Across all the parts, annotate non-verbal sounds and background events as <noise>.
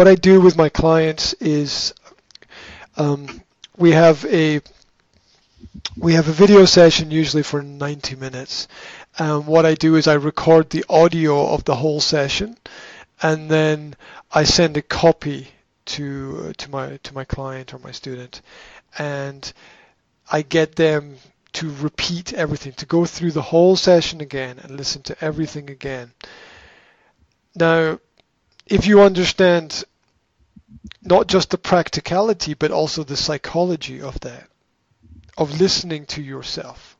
what I do with my clients is um, we have a we have a video session usually for 90 minutes. Um, what I do is I record the audio of the whole session, and then I send a copy to to my to my client or my student, and I get them to repeat everything, to go through the whole session again and listen to everything again. Now, if you understand not just the practicality but also the psychology of that, of listening to yourself.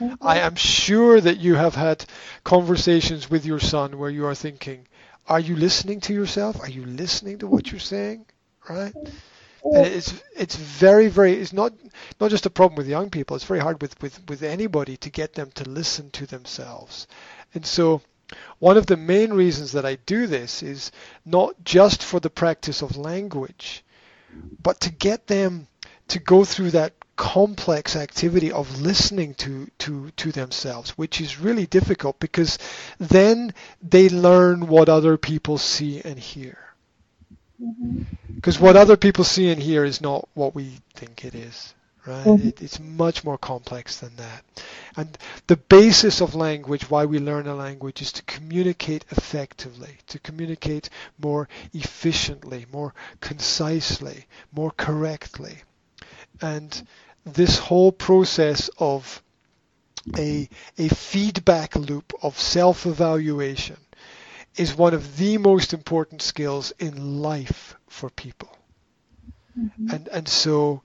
Mm-hmm. I am sure that you have had conversations with your son where you are thinking, are you listening to yourself? Are you listening to what you're saying? Right? And it's it's very very it's not not just a problem with young people. It's very hard with with with anybody to get them to listen to themselves. And so one of the main reasons that I do this is not just for the practice of language, but to get them to go through that complex activity of listening to, to, to themselves, which is really difficult because then they learn what other people see and hear. Because mm-hmm. what other people see and hear is not what we think it is, right? Mm-hmm. It, it's much more complex than that. And the basis of language, why we learn a language, is to communicate effectively, to communicate more efficiently, more concisely, more correctly. And this whole process of a, a feedback loop of self-evaluation is one of the most important skills in life for people. Mm-hmm. And and so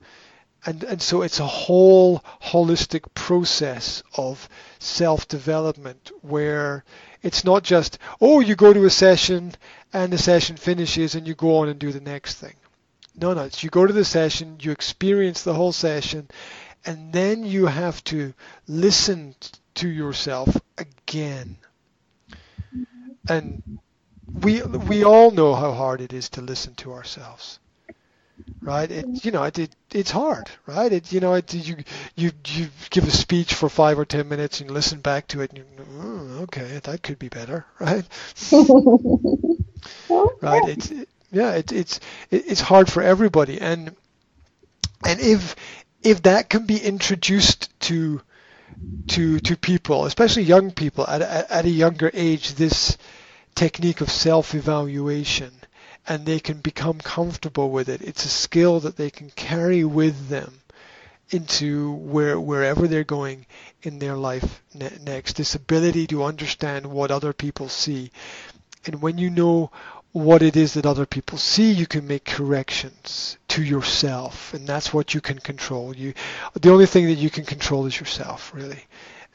and and so it's a whole holistic process of self-development where it's not just oh you go to a session and the session finishes and you go on and do the next thing. No, no. It's you go to the session, you experience the whole session, and then you have to listen to yourself again. And we we all know how hard it is to listen to ourselves right? It you know it, it it's hard, right? It you know it you you you give a speech for five or ten minutes and you listen back to it and you oh, okay that could be better, <laughs> right? <laughs> right? It's it, yeah, it, it's it's hard for everybody, and and if if that can be introduced to to to people, especially young people at a, at a younger age, this technique of self-evaluation, and they can become comfortable with it. It's a skill that they can carry with them into where wherever they're going in their life ne- next. This ability to understand what other people see, and when you know what it is that other people see, you can make corrections to yourself, and that's what you can control. You, the only thing that you can control is yourself, really,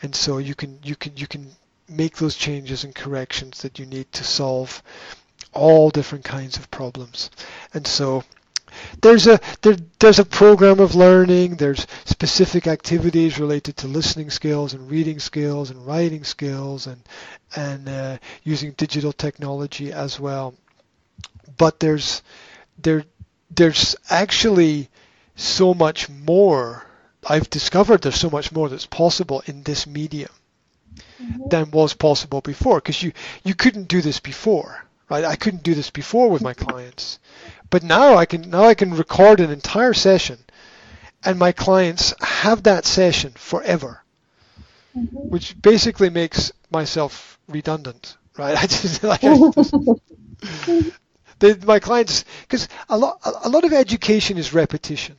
and so you can you can you can make those changes and corrections that you need to solve all different kinds of problems, and so there's a there, there's a program of learning. There's specific activities related to listening skills and reading skills and writing skills and and uh, using digital technology as well but there's there there's actually so much more. I've discovered there's so much more that's possible in this medium mm-hmm. than was possible before because you you couldn't do this before, right? I couldn't do this before with my clients, but now I can now I can record an entire session, and my clients have that session forever, mm-hmm. which basically makes myself redundant, right? <laughs> I just like I just, <laughs> the, my clients, because a lot, a lot of education is repetition.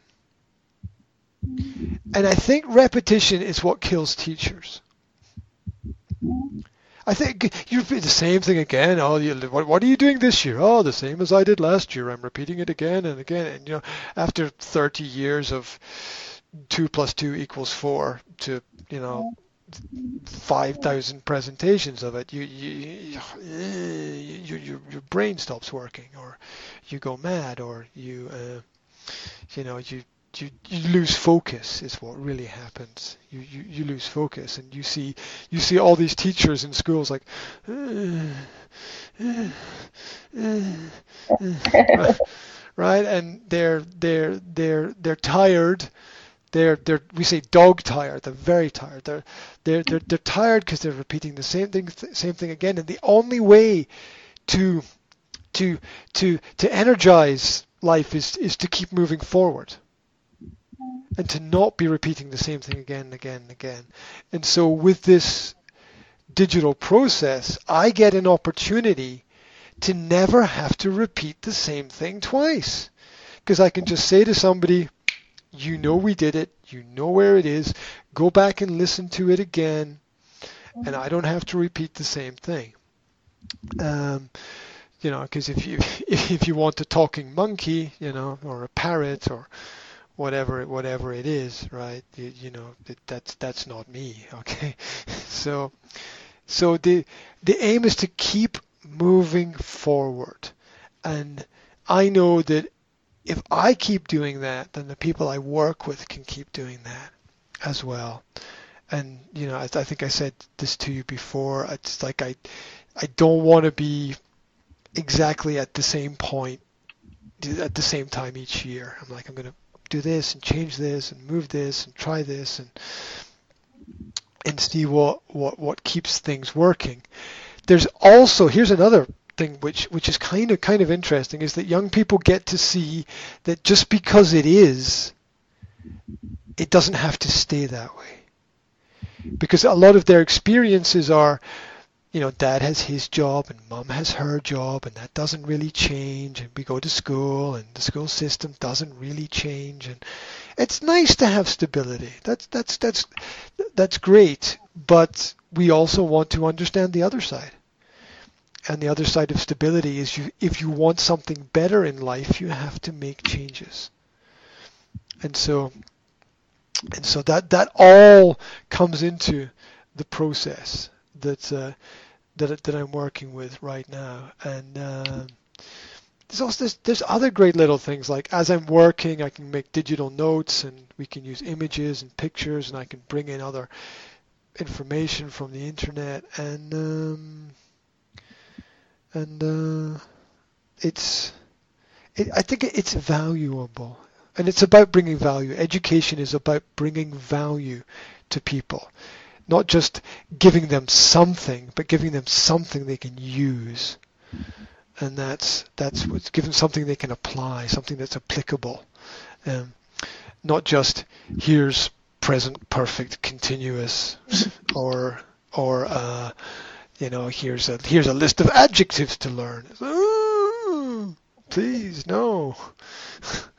And I think repetition is what kills teachers. I think you repeat the same thing again. Oh, you, what, what are you doing this year? Oh, the same as I did last year. I'm repeating it again and again. And you know, after 30 years of two plus two equals four to you know 5,000 presentations of it, you, you, you, you, your brain stops working, or you go mad, or you, uh, you know, you, you, you lose focus is what really happens. You, you, you lose focus, and you see you see all these teachers in schools like, <laughs> right, and they're they're they're they're tired they're they're we say dog tired. They're very tired. They're they're they're, they're tired because they're repeating the same thing same thing again. And the only way to to to to energize life is is to keep moving forward and to not be repeating the same thing again and again and again. And so with this digital process, I get an opportunity to never have to repeat the same thing twice. Because I can just say to somebody, you know we did it, you know where it is, go back and listen to it again, and I don't have to repeat the same thing. Um, you know, because if you <laughs> if you want a talking monkey, you know, or a parrot or whatever whatever it is, right? You, you know, that's that's not me. <laughs> Okay, so so the the aim is to keep moving forward, and I know that if I keep doing that, then the people I work with can keep doing that as well. And you know, I, I think I said this to you before. It's like I I don't want to be exactly at the same point at the same time each year. I'm like I'm to do this and change this and move this and try this and and see what what what keeps things working. There's also here's another thing which which is kind of kind of interesting is that young people get to see that just because it is it doesn't have to stay that way. Because a lot of their experiences are you know, dad has his job and mom has her job, and that doesn't really change. And we go to school, and the school system doesn't really change. And it's nice to have stability. That's that's that's that's great. But we also want to understand the other side. And the other side of stability is you, if you want something better in life, you have to make changes. And so, and so that that all comes into the process that uh, that that I'm working with right now, and uh, there's also there's, there's other great little things like as I'm working, I can make digital notes, and we can use images and pictures, and I can bring in other information from the internet, and um, and uh, it's it, I think it's valuable, and it's about bringing value. Education is about bringing value to people not just giving them something, but giving them something they can use. And that's that's what's give them something they can apply, something that's applicable. Um, not just here's present perfect continuous <laughs> or or uh, you know here's a here's a list of adjectives to learn. Ooh, please no. <laughs>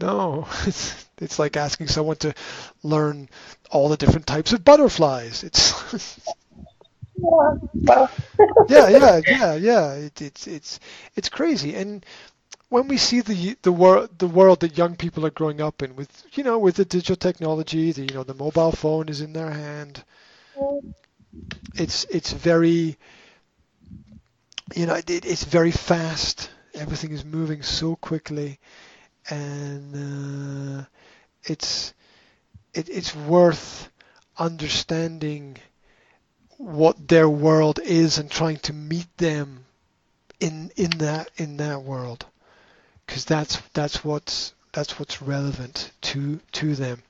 No, <laughs> it's, it's like asking someone to learn all the different types of butterflies. It's <laughs> yeah, yeah, yeah, yeah. It, it's it's it's crazy. And when we see the the world the world that young people are growing up in, with you know, with the digital technology, the you know, the mobile phone is in their hand. It's it's very you know, it, it's very fast. Everything is moving so quickly and uh, it's it, it's worth understanding what their world is and trying to meet them in in that in that world. Because that's that's what's that's what's relevant to to them